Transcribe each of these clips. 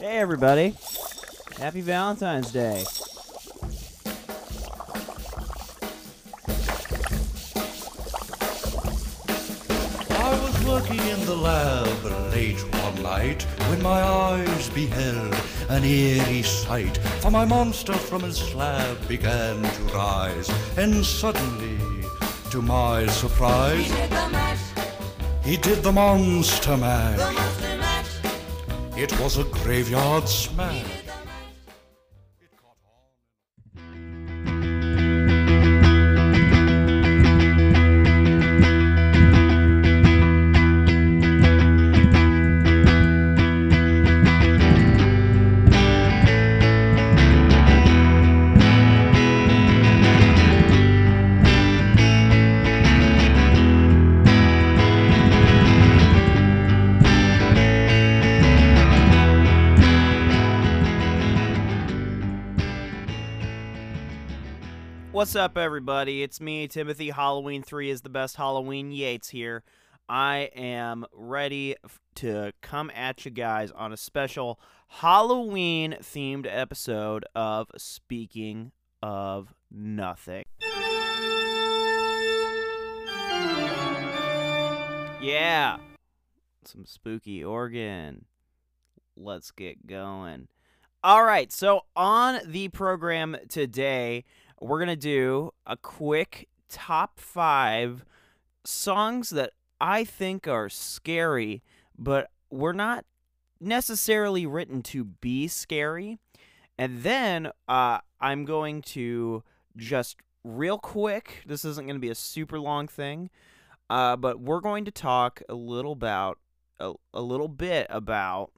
Hey, everybody. Happy Valentine's Day. I was working in the lab late one night when my eyes beheld an eerie sight. For my monster from his slab began to rise, and suddenly, to my surprise, He did the mash, he did the monster the monster mash. It was a graveyard smash. What's up, everybody? It's me, Timothy. Halloween 3 is the best Halloween Yates here. I am ready to come at you guys on a special Halloween themed episode of Speaking of Nothing. Yeah, some spooky organ. Let's get going. All right, so on the program today, we're going to do a quick top five songs that I think are scary, but were not necessarily written to be scary. And then uh, I'm going to just real quick, this isn't going to be a super long thing, uh, but we're going to talk a little about a, a little bit about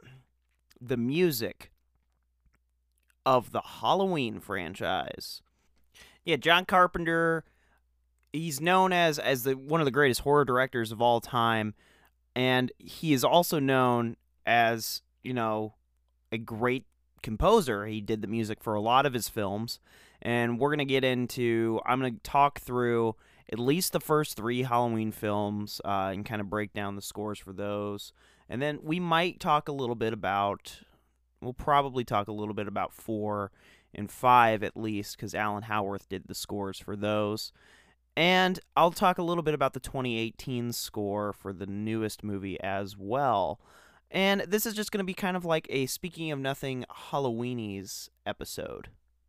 the music of the Halloween franchise. Yeah, John Carpenter, he's known as as the one of the greatest horror directors of all time, and he is also known as, you know, a great composer. He did the music for a lot of his films, and we're to get into I'm to talk through at least the first 3 Halloween films uh, and kind of break down the scores for those. And then we might talk a little bit about we'll probably talk a little bit about 4 and five at least, because Alan Howarth did the scores for those. And I'll talk a little bit about the 2018 score for the newest movie as well. And this is just going to be kind of like a Speaking of Nothing Halloweenies episode.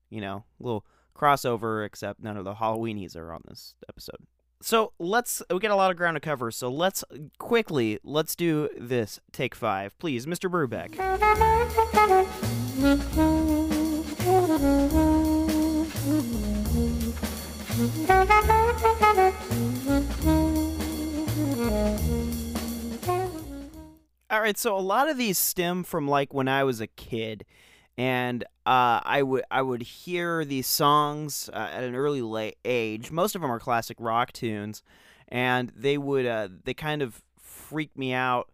You know, little crossover, except none of the Halloweenies are on this episode. So let's, we got a lot of ground to cover, so let's quickly, let's do this. Take five, please, Mr. Brubeck. All right, so a lot of these stem from like when I was a kid, and uh, I would I would hear these songs uh, at an early age. Most of them are classic rock tunes, and they would uh, they kind of freak me out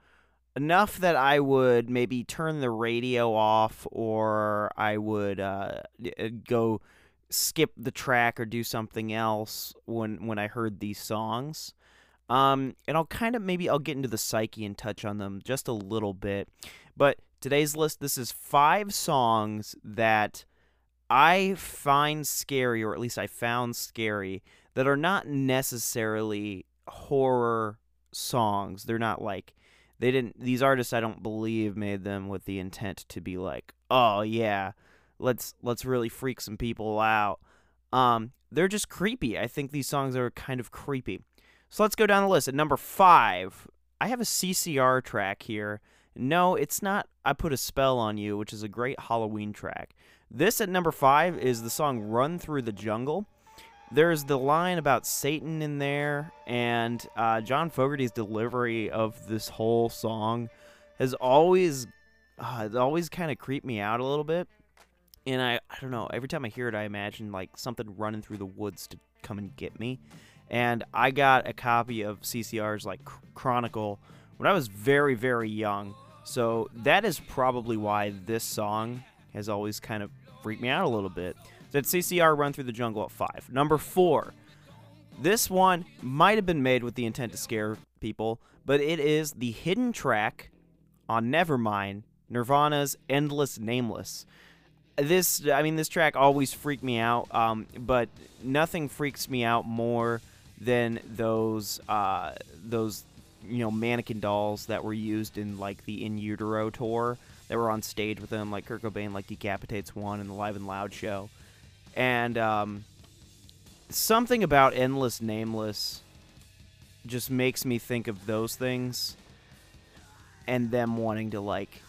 enough that I would maybe turn the radio off, or I would uh, uh, go skip the track or do something else when when I heard these songs. Um, and I'll kind of maybe I'll get into the psyche and touch on them just a little bit. But today's list, this is five songs that I find scary, or at least I found scary, that are not necessarily horror songs. They're not like they didn't. These artists, I don't believe, made them with the intent to be like, oh yeah, let's let's really freak some people out. Um, they're just creepy. I think these songs are kind of creepy. So let's go down the list. At number five, I have a CCR track here. No, it's not I Put a Spell on You, which is a great Halloween track. This at number five is the song Run Through the Jungle. There's the line about Satan in there, and uh, John Fogerty's delivery of this whole song has always, uh, it's always kind of creeped me out a little bit. And I, I don't know, every time I hear it, I imagine like something running through the woods to come and get me and I got a copy of CCR's like Chronicle when I was very very young. So that is probably why this song has always kind of freaked me out a little bit. That CCR Run Through the Jungle at 5. Number 4. This one might have been made with the intent to scare people, but it is the hidden track on Nevermind Nirvana's "Endless Nameless." This, I mean, this track always freaked me out, um, but nothing freaks me out more than those uh, those you know mannequin dolls that were used in like the In Utero tour that were on stage with them, like Kurt Cobain like decapitates one in the Live and Loud show, and um, something about Endless Nameless just makes me think of those things and them wanting to like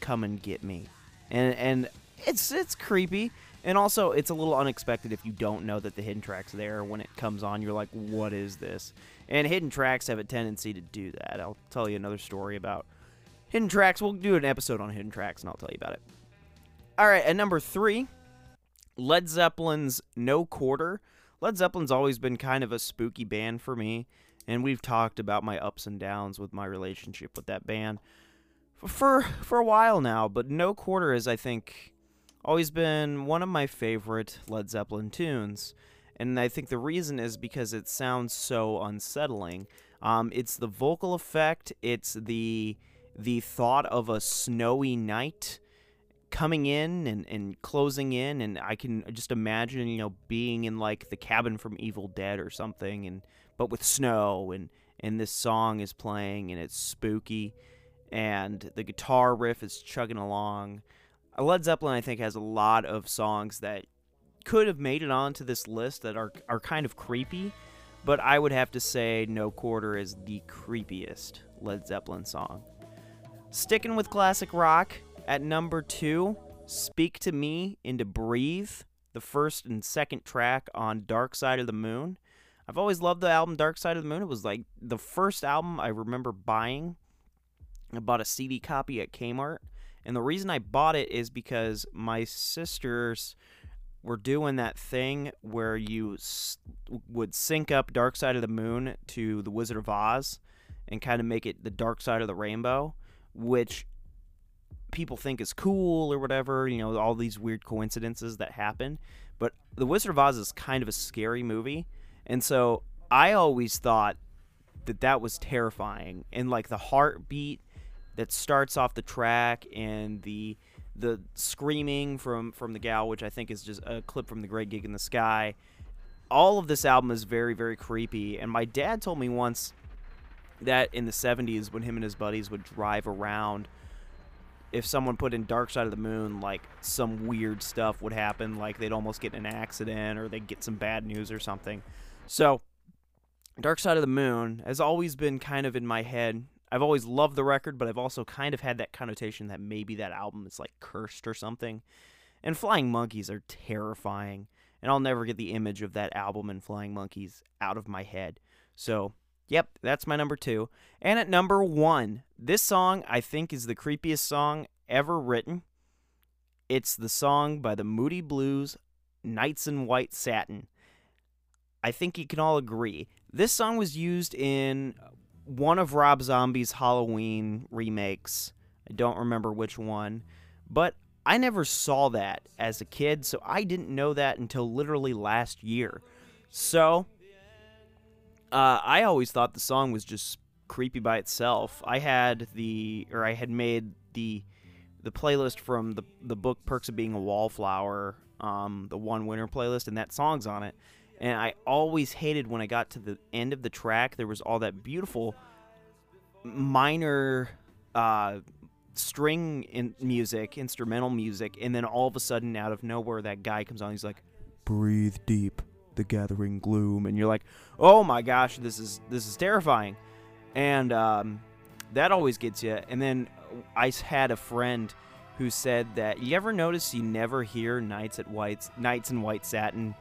come and get me. And and it's it's creepy and also it's a little unexpected if you don't know that the hidden track's there when it comes on you're like what is this? And hidden tracks have a tendency to do that. I'll tell you another story about hidden tracks. We'll do an episode on hidden tracks and I'll tell you about it. All right, at number 3, Led Zeppelin's No Quarter. Led Zeppelin's always been kind of a spooky band for me, and we've talked about my ups and downs with my relationship with that band for for a while now. But No Quarter is, I think, always been one of my favorite Led Zeppelin tunes, and I think the reason is because it sounds so unsettling. Um, it's the vocal effect. It's the the thought of a snowy night coming in and, and closing in and I can just imagine, you know, being in like the cabin from Evil Dead or something and but with snow and and this song is playing and it's spooky and the guitar riff is chugging along. Led Zeppelin I think has a lot of songs that could have made it onto this list that are are kind of creepy, but I would have to say No Quarter is the creepiest Led Zeppelin song. Sticking with classic rock, at number two, Speak to Me into Breathe, the first and second track on Dark Side of the Moon. I've always loved the album Dark Side of the Moon. It was like the first album I remember buying. I bought a CD copy at Kmart. And the reason I bought it is because my sisters were doing that thing where you s- would sync up Dark Side of the Moon to The Wizard of Oz and kind of make it the dark side of the rainbow, which people think is cool or whatever, you know, all these weird coincidences that happen. But The Wizard of Oz is kind of a scary movie. And so I always thought that that was terrifying. And like the heartbeat that starts off the track and the the screaming from from the gal, which I think is just a clip from the Great Gig in the Sky. All of this album is very very creepy. And my dad told me once that in the 70s when him and his buddies would drive around if someone put in Dark Side of the Moon, like some weird stuff would happen, like they'd almost get in an accident or they'd get some bad news or something. So, Dark Side of the Moon has always been kind of in my head. I've always loved the record, but I've also kind of had that connotation that maybe that album is like cursed or something. And Flying Monkeys are terrifying, and I'll never get the image of that album and Flying Monkeys out of my head. So, Yep, that's my number two. And at number one, this song I think is the creepiest song ever written. It's the song by the Moody Blues, Nights in White Satin. I think you can all agree. This song was used in one of Rob Zombie's Halloween remakes. I don't remember which one, but I never saw that as a kid, so I didn't know that until literally last year. So, uh, I always thought the song was just creepy by itself. I had the, or I had made the, the playlist from the the book Perks of Being a Wallflower, um, the one winter playlist, and that song's on it. And I always hated when I got to the end of the track. There was all that beautiful minor uh, string in music, instrumental music, and then all of a sudden, out of nowhere, that guy comes on. He's like, "Breathe deep." The gathering gloom and you're like oh my gosh this is this is terrifying. And um, that always gets you and then i had a friend who said that you ever notice you never hear nights at white's nights in white satin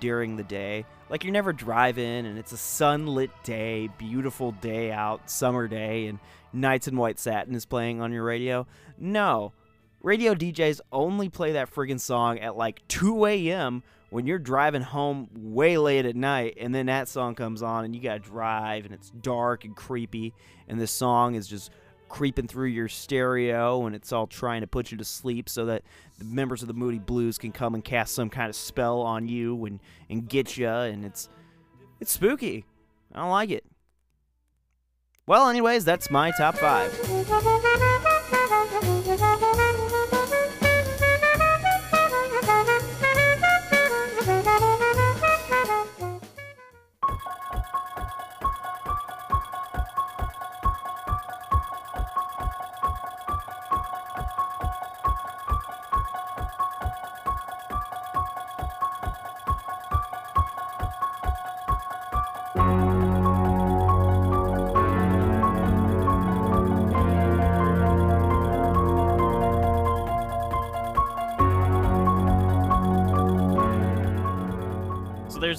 during the day? Like you're never driving and it's a sunlit day beautiful day out summer day and nights in white satin is playing on your radio? No. Radio djs only play that friggin' song at like 2 a.m when you're driving home way late at night and then that song comes on and you gotta drive and it's dark and creepy and this song is just creeping through your stereo and it's all trying to put you to sleep so that the members of the Moody Blues can come and cast some kind of spell on you and, and get you and it's it's spooky. I don't like it. Well, anyways, that's my top five.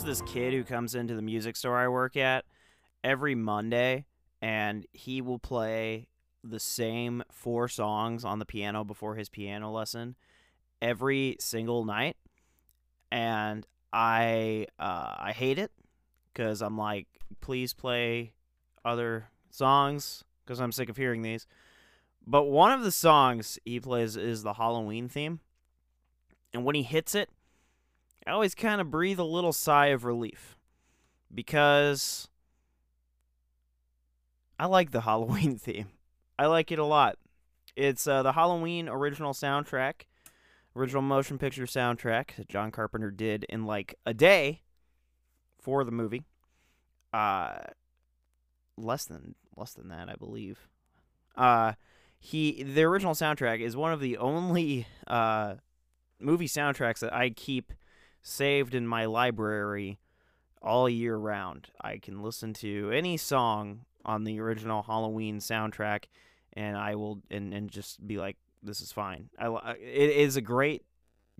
This kid who comes into the music store I work at every Monday, and he will play the same four songs on the piano before his piano lesson every single night. And I uh, I hate it because I'm like, please play other songs because I'm sick of hearing these. But one of the songs he plays is the Halloween theme. And when he hits it, I always kind of breathe a little sigh of relief because I like the Halloween theme. I like it a lot. It's uh, the Halloween original soundtrack, original motion picture soundtrack that John Carpenter did in like a day for the movie. Uh, less than less than that, I believe. Uh, he the original soundtrack is one of the only uh movie soundtracks that I keep saved in my library all year round. I can listen to any song on the original Halloween soundtrack, and I will and, and just be like, "This is fine." I it is a great,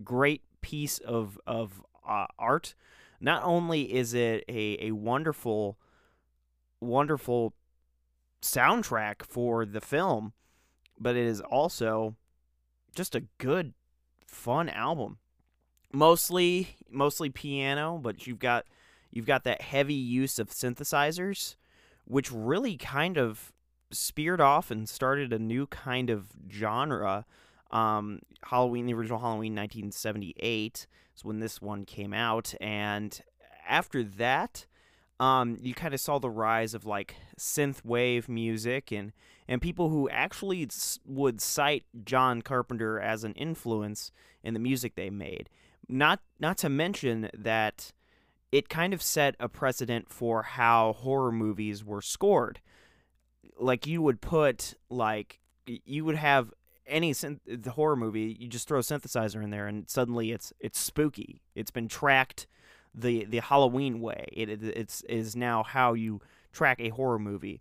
great piece of of uh, art. Not only is it a a wonderful, wonderful soundtrack for the film, but it is also just a good, fun album mostly mostly piano, but you've got you've got that heavy use of synthesizers, which really kind of speared off and started a new kind of genre. Um, Halloween, the original Halloween, 1978 is when this one came out, and after that, um, you kind of saw the rise of like synth wave music and and people who actually would cite John Carpenter as an influence in the music they made not not to mention that it kind of set a precedent for how horror movies were scored. Like you would put like you would have any synth- the horror movie, you just throw a synthesizer in there, and suddenly it's it's spooky. It's been tracked the the Halloween way. It, it it's is now how you track a horror movie.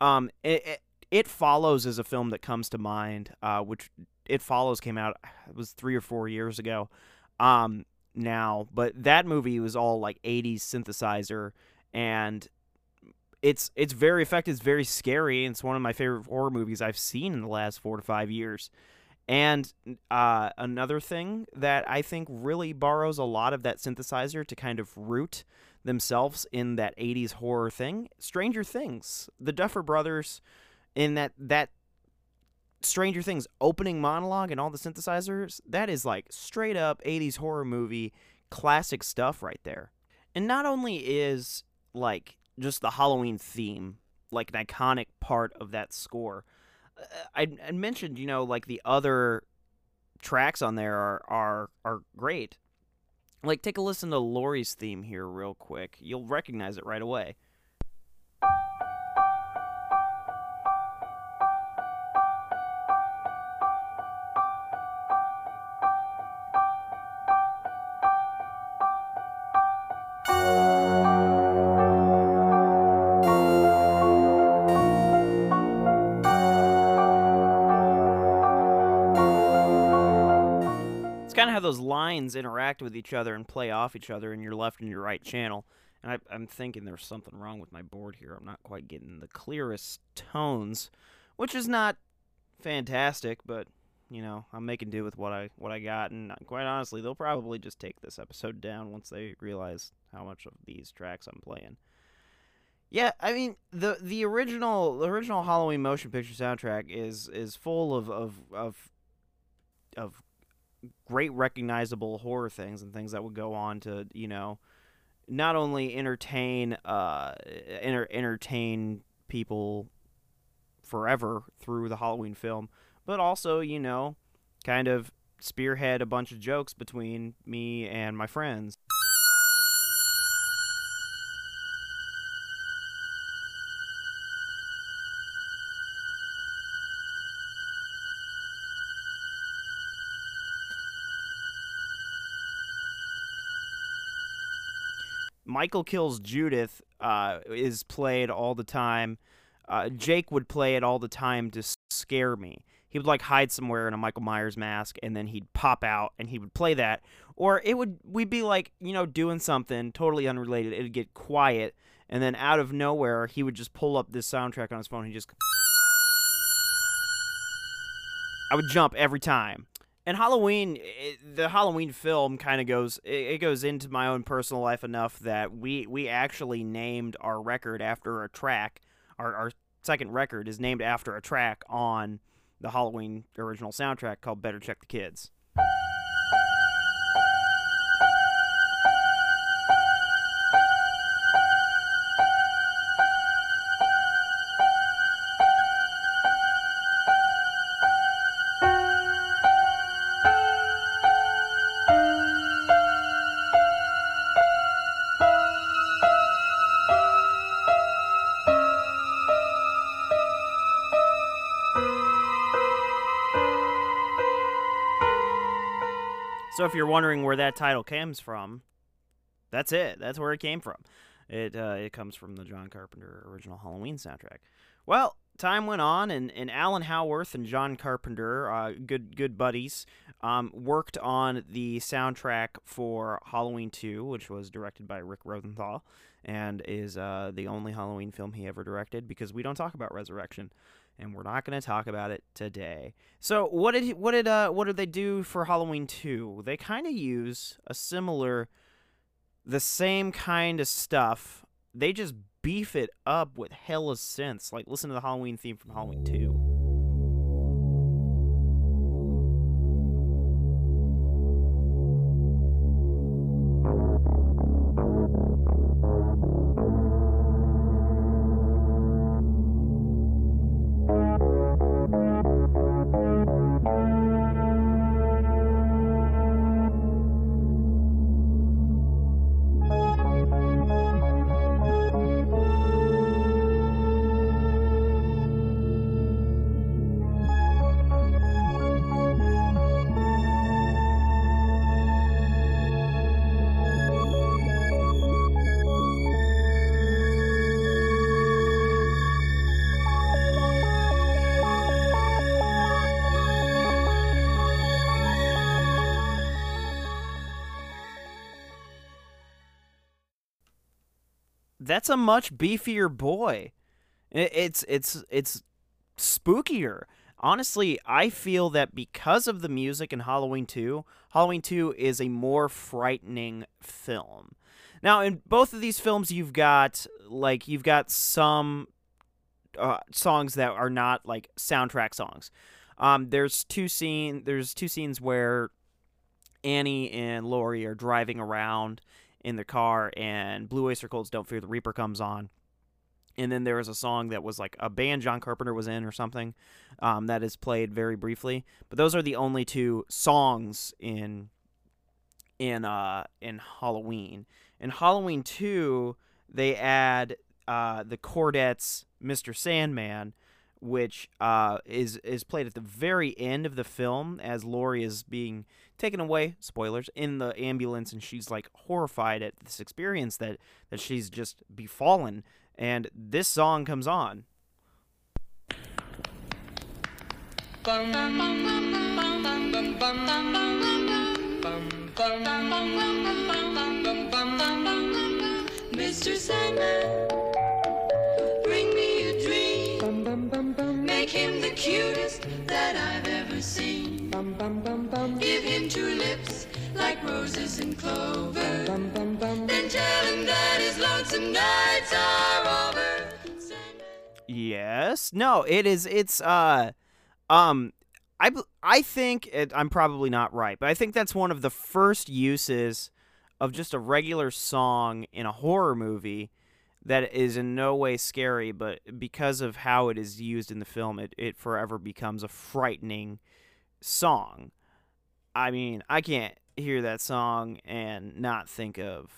Um, it, it, it follows is a film that comes to mind, uh, which it follows came out was three or four years ago um now but that movie was all like 80s synthesizer and it's it's very effective it's very scary and it's one of my favorite horror movies i've seen in the last four to five years. And uh, another thing that i think really borrows a lot of that synthesizer to kind of root themselves in that 80s horror thing stranger things the duffer brothers in that that Stranger Things opening monologue and all the synthesizers, that is like straight up 80s horror movie classic stuff right there. And not only is like just the Halloween theme like an iconic part of that score, uh, I, I mentioned, you know, like the other tracks on there are are are great. Like take a listen to Laurie's theme here real quick. You'll recognize it right away. Interact with each other and play off each other in your left and your right channel. And I, I'm thinking there's something wrong with my board here. I'm not quite getting the clearest tones, which is not fantastic, but you know I'm making do with what I what I got. And quite honestly, they'll probably just take this episode down once they realize how much of these tracks I'm playing. Yeah, I mean the the original the original Halloween motion picture soundtrack is is full of of of, of great recognizable horror things and things that would go on to you know not only entertain uh enter- entertain people forever through the Halloween film but also, you know, kind of spearhead a bunch of jokes between me and my friends. Michael Kills Judith uh, is played all the time. Uh, Jake would play it all the time to scare me. He would like hide somewhere in a Michael Myers mask, and then he'd pop out and he would play that. Or it would we'd be like you know doing something totally unrelated. It'd get quiet, and then out of nowhere he would just pull up this soundtrack on his phone. He just I would jump every time and Halloween, it, the Halloween film kind of goes it, it, goes into my own personal life enough that we we actually named our record after a track. Our our second record is named after a track on the Halloween original soundtrack called "Better Check the Kids." If you're wondering where that title comes from, that's it. That's where it came from. It uh, it comes from the John Carpenter original Halloween soundtrack. Well, time went on, and, and Alan Howarth and John Carpenter, uh, good good buddies, um, worked on the soundtrack for Halloween 2, which was directed by Rick Rosenthal, and is uh, the only Halloween film he ever directed because we don't talk about Resurrection and we're not going to talk about it today. So, what did what did uh what did they do for Halloween 2? They kind of use a similar the same kind of stuff. They just beef it up with hella synths. Like listen to the Halloween theme from Halloween 2. That's a much beefier boy. It's it's it's spookier. Honestly, I feel that because of the music in Halloween 2, Halloween 2 is a more frightening film. Now, in both of these films you've got like you've got some uh, songs that are not like soundtrack songs. Um, there's two scene there's two scenes where Annie and Laurie are driving around in the car, and Blue Oyster Cult's "Don't Fear the Reaper" comes on. And then there was a song that was like a band John Carpenter was in or something um, that is played very briefly. But those are the only two songs in in uh, in Halloween. In Halloween two, they add uh, the Chordettes' "Mr. Sandman," which uh, is is played at the very end of the film as Laurie is being taken away, spoilers, in the ambulance, and she's like horrified at this experience that that she's just befallen. And this song comes on. Mr. Sandman, Make him the cutest that I've ever seen. Give him two lips like roses and clover. Then tell him that his lonesome nights are over. Yes. No, it is. It's uh, um, I I think it, I'm probably not right, but I think that's one of the first uses of just a regular song in a horror movie that is in no way scary, but because of how it is used in the film, it, it forever becomes a frightening song. I mean, I can't hear that song and not think of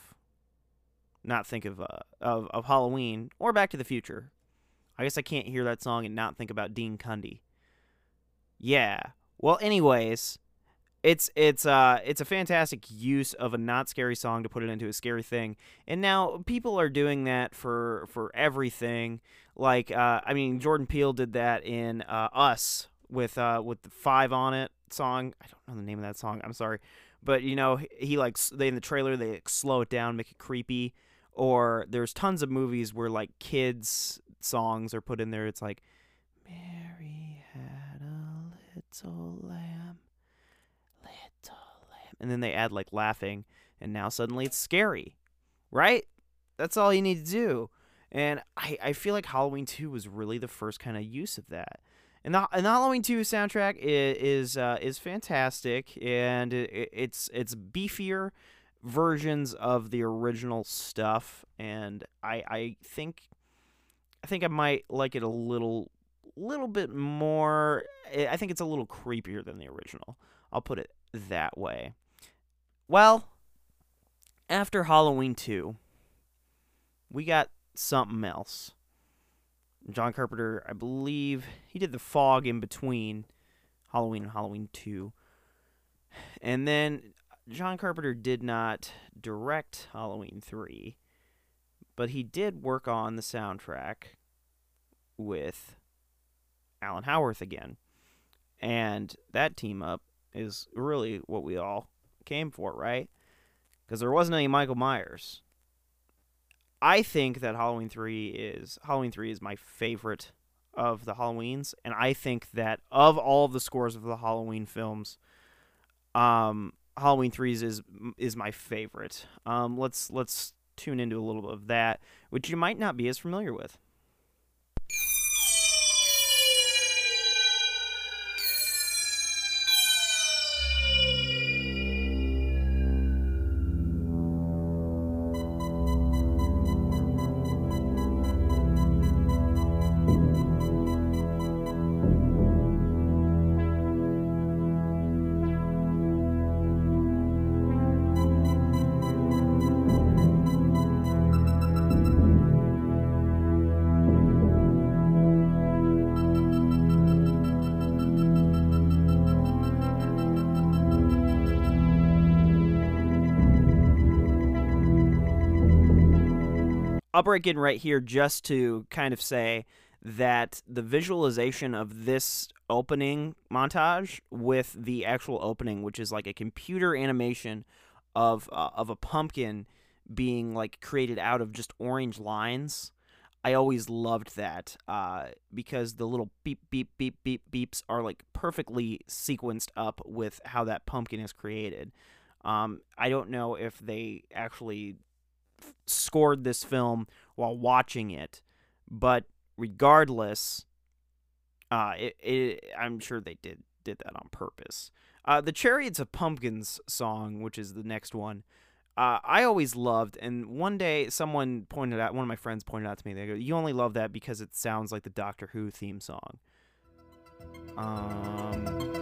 not think of uh, of of Halloween or Back to the Future. I guess I can't hear that song and not think about Dean Cundey. Yeah. Well, anyways, it's it's uh it's a fantastic use of a not scary song to put it into a scary thing. And now people are doing that for for everything. Like uh I mean Jordan Peele did that in uh Us with uh with the 5 on it song. I don't know the name of that song. I'm sorry. But you know, he like they in the trailer they like, slow it down, make it creepy. Or there's tons of movies where like kids songs are put in there. It's like Mary had a little lamb, and then they add like laughing, and now suddenly it's scary, right? That's all you need to do. And I, I feel like Halloween 2 was really the first kind of use of that. And the, and the Halloween 2 soundtrack is is, uh, is fantastic, and it, it's it's beefier versions of the original stuff, and I I think I think I might like it a little little bit more. I think it's a little creepier than the original. I'll put it that way. Well, after Halloween 2, we got something else. John Carpenter, I believe he did the fog in between Halloween and Halloween 2. And then John Carpenter did not direct Halloween 3, but he did work on the soundtrack with Alan Howarth again. And that team up is really what we all came for, right? Because there wasn't any Michael Myers. I think that Halloween 3 is Halloween 3 is my favorite of the Halloweens and I think that of all of the scores of the Halloween films um Halloween 3's is is my favorite. Um let's let's tune into a little bit of that which you might not be as familiar with. I'll break in right here just to kind of say that the visualization of this opening montage with the actual opening, which is like a computer animation of uh, of a pumpkin being like created out of just orange lines. I always loved that uh, because the little beep beep beep beep beeps are like perfectly sequenced up with how that pumpkin is created. Um, I don't know if they actually scored this film while watching it, but regardless, uh, it, it, I'm sure they did did that on purpose. Uh, the Chariots of Pumpkins song, which is the next one, uh, I always loved. And one day, someone pointed out, one of my friends pointed out to me, they go, "You only love that because it sounds like the Doctor Who theme song." Um.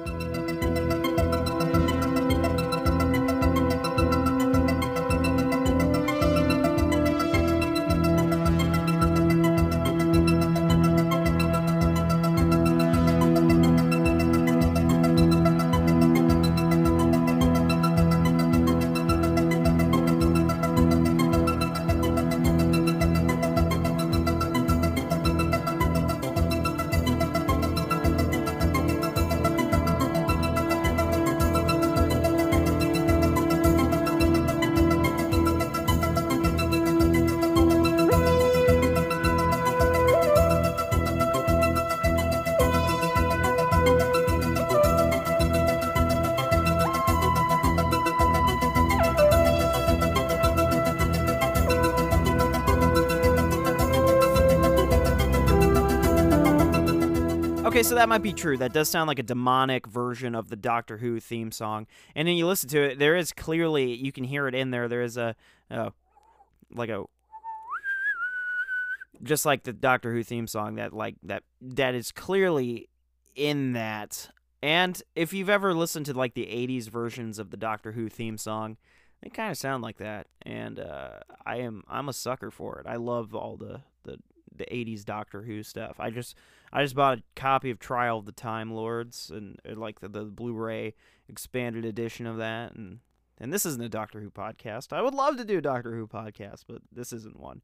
So that might be true. That does sound like a demonic version of the Doctor Who theme song. And then you listen to it, there is clearly you can hear it in there. There is a, a like a just like the Doctor Who theme song that like that that is clearly in that. And if you've ever listened to like the 80s versions of the Doctor Who theme song, they kind of sound like that. And uh, I am I'm a sucker for it. I love all the the the 80s Doctor Who stuff. I just I just bought a copy of Trial of the Time Lords and, and like the, the Blu-ray expanded edition of that and and this isn't a Doctor Who podcast. I would love to do a Doctor Who podcast, but this isn't one.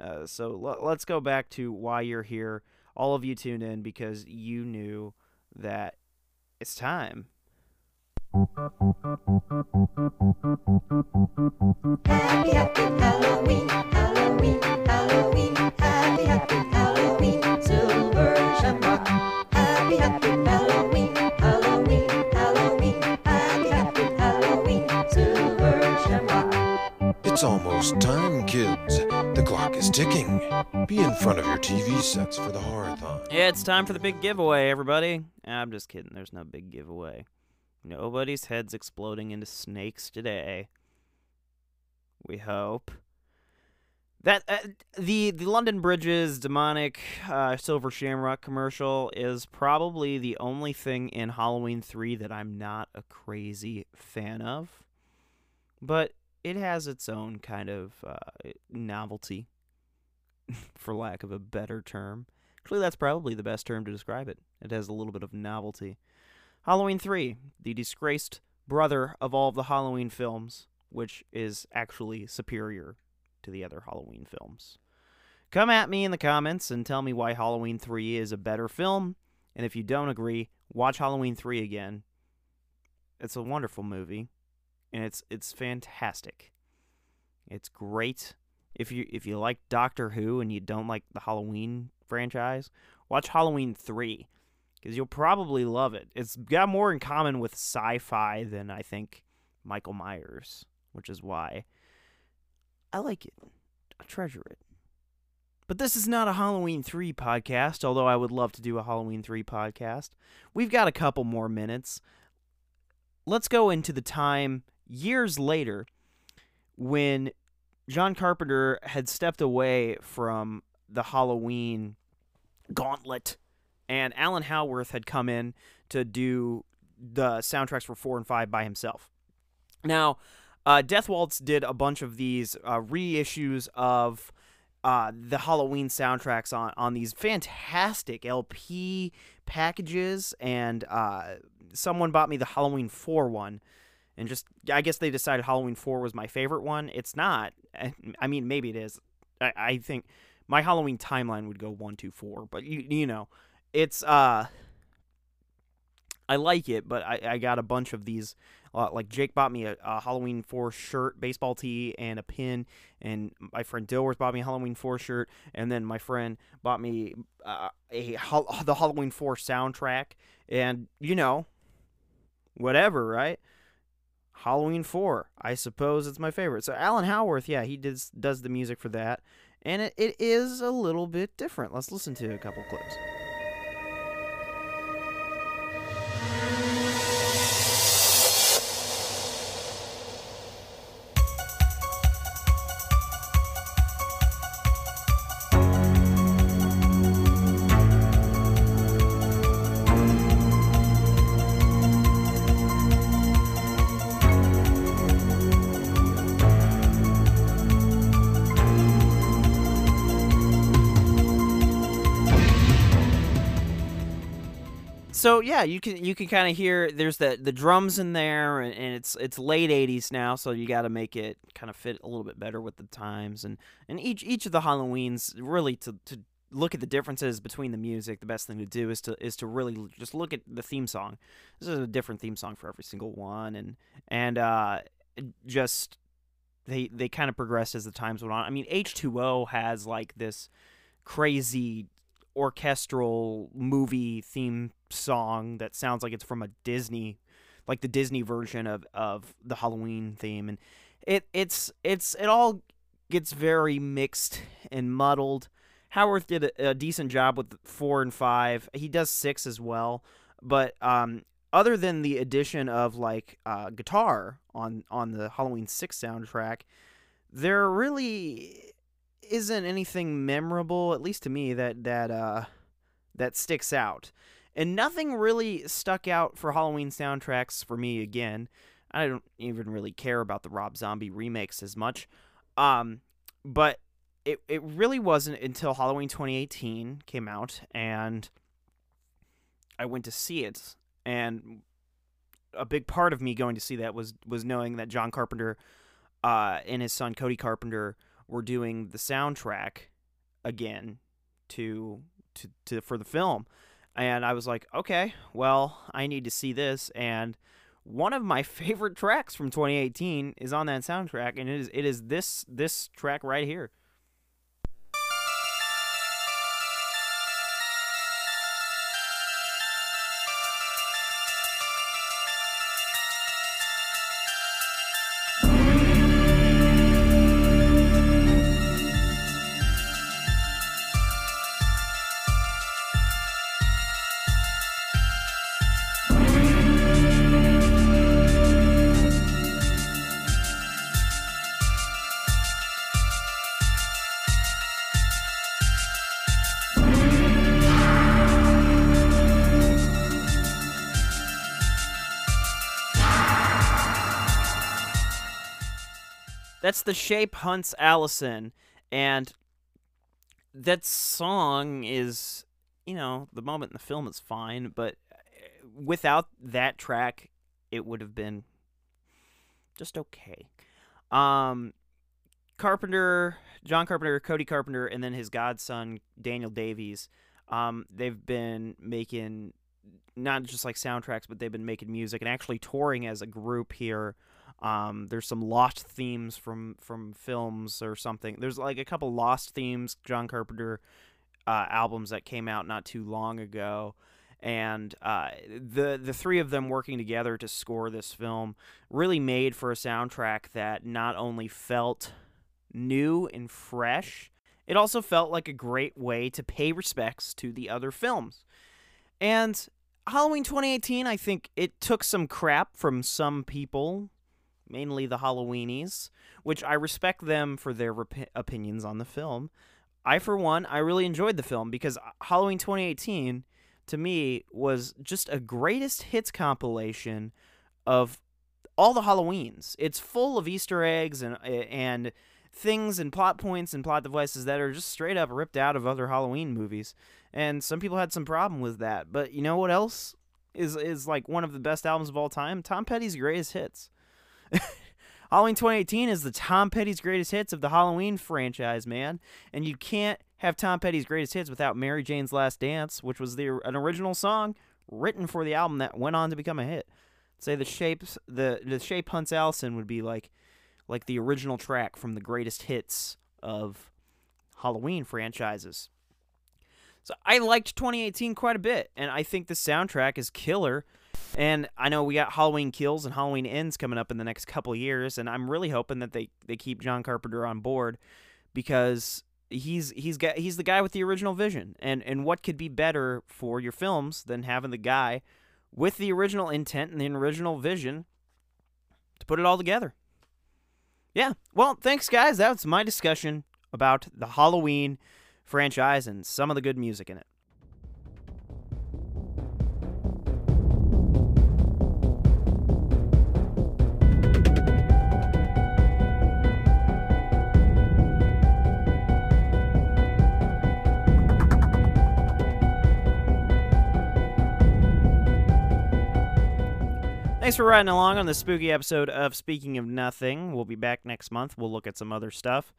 Uh, so l- let's go back to why you're here. All of you tuned in because you knew that it's time. Happy, happy Halloween, Halloween, Halloween. Happy, happy It's almost time, kids. The clock is ticking. Be in front of your TV sets for the horathon. Yeah, it's time for the big giveaway, everybody. I'm just kidding. There's no big giveaway. Nobody's head's exploding into snakes today. We hope. That uh, the the London Bridges demonic uh, silver shamrock commercial is probably the only thing in Halloween 3 that I'm not a crazy fan of. But it has its own kind of uh, novelty, for lack of a better term. Actually, that's probably the best term to describe it. It has a little bit of novelty. Halloween 3, the disgraced brother of all of the Halloween films, which is actually superior to the other Halloween films. Come at me in the comments and tell me why Halloween 3 is a better film, and if you don't agree, watch Halloween 3 again. It's a wonderful movie, and it's it's fantastic. It's great. If you if you like Doctor Who and you don't like the Halloween franchise, watch Halloween 3 because you'll probably love it. It's got more in common with sci-fi than I think Michael Myers, which is why I like it. I treasure it. But this is not a Halloween 3 podcast, although I would love to do a Halloween 3 podcast. We've got a couple more minutes. Let's go into the time years later when John Carpenter had stepped away from the Halloween gauntlet and Alan Howarth had come in to do the soundtracks for 4 and 5 by himself. Now, uh, Death Waltz did a bunch of these uh, reissues of uh, the Halloween soundtracks on, on these fantastic LP packages, and uh, someone bought me the Halloween 4 one. And just, I guess they decided Halloween 4 was my favorite one. It's not. I mean, maybe it is. I, I think my Halloween timeline would go 1, 2, 4, but you, you know, it's, uh, I like it, but I, I got a bunch of these. Uh, like Jake bought me a, a Halloween four shirt, baseball tee, and a pin, and my friend Dilworth bought me a Halloween four shirt, and then my friend bought me uh, a the Halloween four soundtrack, and you know, whatever, right? Halloween four, I suppose it's my favorite. So Alan Howarth, yeah, he does does the music for that, and it, it is a little bit different. Let's listen to a couple clips. So yeah, you can you can kind of hear there's the the drums in there, and, and it's it's late '80s now, so you got to make it kind of fit a little bit better with the times, and and each each of the Halloweens really to to look at the differences between the music. The best thing to do is to is to really just look at the theme song. This is a different theme song for every single one, and and uh, just they they kind of progressed as the times went on. I mean, H2O has like this crazy orchestral movie theme song that sounds like it's from a Disney like the Disney version of, of the Halloween theme and it it's it's it all gets very mixed and muddled. Howarth did a, a decent job with 4 and 5. He does 6 as well, but um other than the addition of like uh, guitar on on the Halloween 6 soundtrack, there really isn't anything memorable, at least to me, that that uh that sticks out. And nothing really stuck out for Halloween soundtracks for me again. I don't even really care about the Rob Zombie remakes as much. Um but it it really wasn't until Halloween 2018 came out and I went to see it and a big part of me going to see that was was knowing that John Carpenter uh, and his son Cody Carpenter were doing the soundtrack again to to, to for the film. And I was like okay well I need to see this. And one of my favorite tracks from 2018 is on that soundtrack. And it is it is this this track right here That's the shape hunts Allyson, and that song is, you know, the moment in the film is fine, but uh, without that track, it would have been just okay. Um, Carpenter, John Carpenter, Cody Carpenter, and then his godson Daniel Davies. Um, they've been making not just like soundtracks, but they've been making music and actually touring as a group here um, there's some lost themes from from films or something. There's like a couple lost themes, John Carpenter uh, albums that came out not too long ago, and uh, the the three of them working together to score this film really made for a soundtrack that not only felt new and fresh, it also felt like a great way to pay respects to the other films. And Halloween 2018, I think it took some crap from some people mainly the Halloweenies, which I respect them for their rep- opinions on the film. I, for one, I really enjoyed the film because Halloween 2018 to me was just a greatest hits compilation of all the Halloweens. It's full of Easter eggs and and things and plot points and plot devices that are just straight up ripped out of other Halloween movies. And some people had some problem with that. But you know what else is is like one of the best albums of all time? Tom Petty's greatest hits. Halloween 2018 is the Tom Petty's greatest hits of the Halloween franchise, man. And you can't have Tom Petty's greatest hits without Mary Jane's Last Dance, which was the an original song written for the album that went on to become a hit. Say the shapes the the shape hunts Allyson would be like like the original track from the greatest hits of Halloween franchises. So I liked 2018 quite a bit, and I think the soundtrack is killer. And I know we got Halloween Kills and Halloween Ends coming up in the next couple years, and I'm really hoping that they, they keep John Carpenter on board because he's he's got he's the guy with the original vision. And and what could be better for your films than having the guy with the original intent and the original vision to put it all together. Yeah. Well, thanks guys. That's my discussion about the Halloween franchise and some of the good music in it. Thanks for riding along on this spooky episode of Speaking of Nothing. We'll be back next month. We'll look at some other stuff.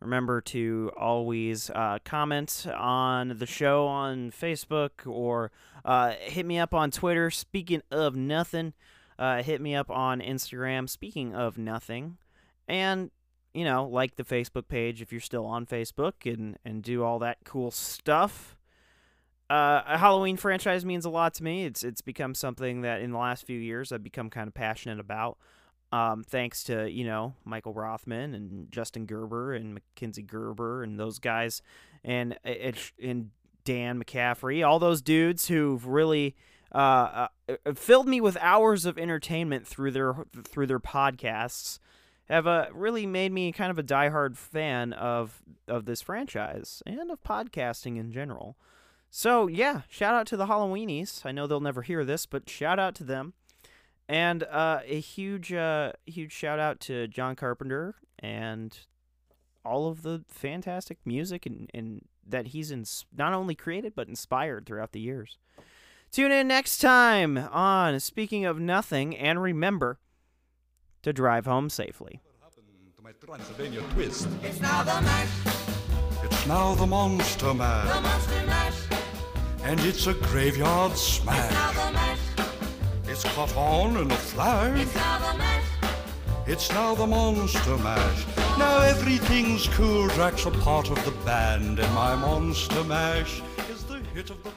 Remember to always uh, comment on the show on Facebook or uh, hit me up on Twitter. Speaking of nothing, uh, hit me up on Instagram. Speaking of nothing, and you know, like the Facebook page if you're still on Facebook and and do all that cool stuff uh, a Halloween franchise means a lot to me. It's it's become something that in the last few years I've become kind of passionate about. Um, thanks to you know Michael Rothman and Justin Gerber and Mackenzie Gerber and those guys, and and Dan McCaffrey, all those dudes who've really uh, uh, filled me with hours of entertainment through their through their podcasts, have uh, really made me kind of a diehard fan of of this franchise and of podcasting in general. So yeah, shout out to the Halloweenies. I know they'll never hear this, but shout out to them. And uh, a huge, uh, huge shout out to John Carpenter and all of the fantastic music and, and that he's ins- not only created but inspired throughout the years. Tune in next time on Speaking of Nothing, and remember to drive home safely. To my Transylvania twist. It's now the mash, It's now the Monster the monster mash. And it's a graveyard smash. It's caught on in a flash. it's now the. It's now the Monster Mash. Now everything's cool. Drac's a part of the band, and my Monster Mash is the hit of the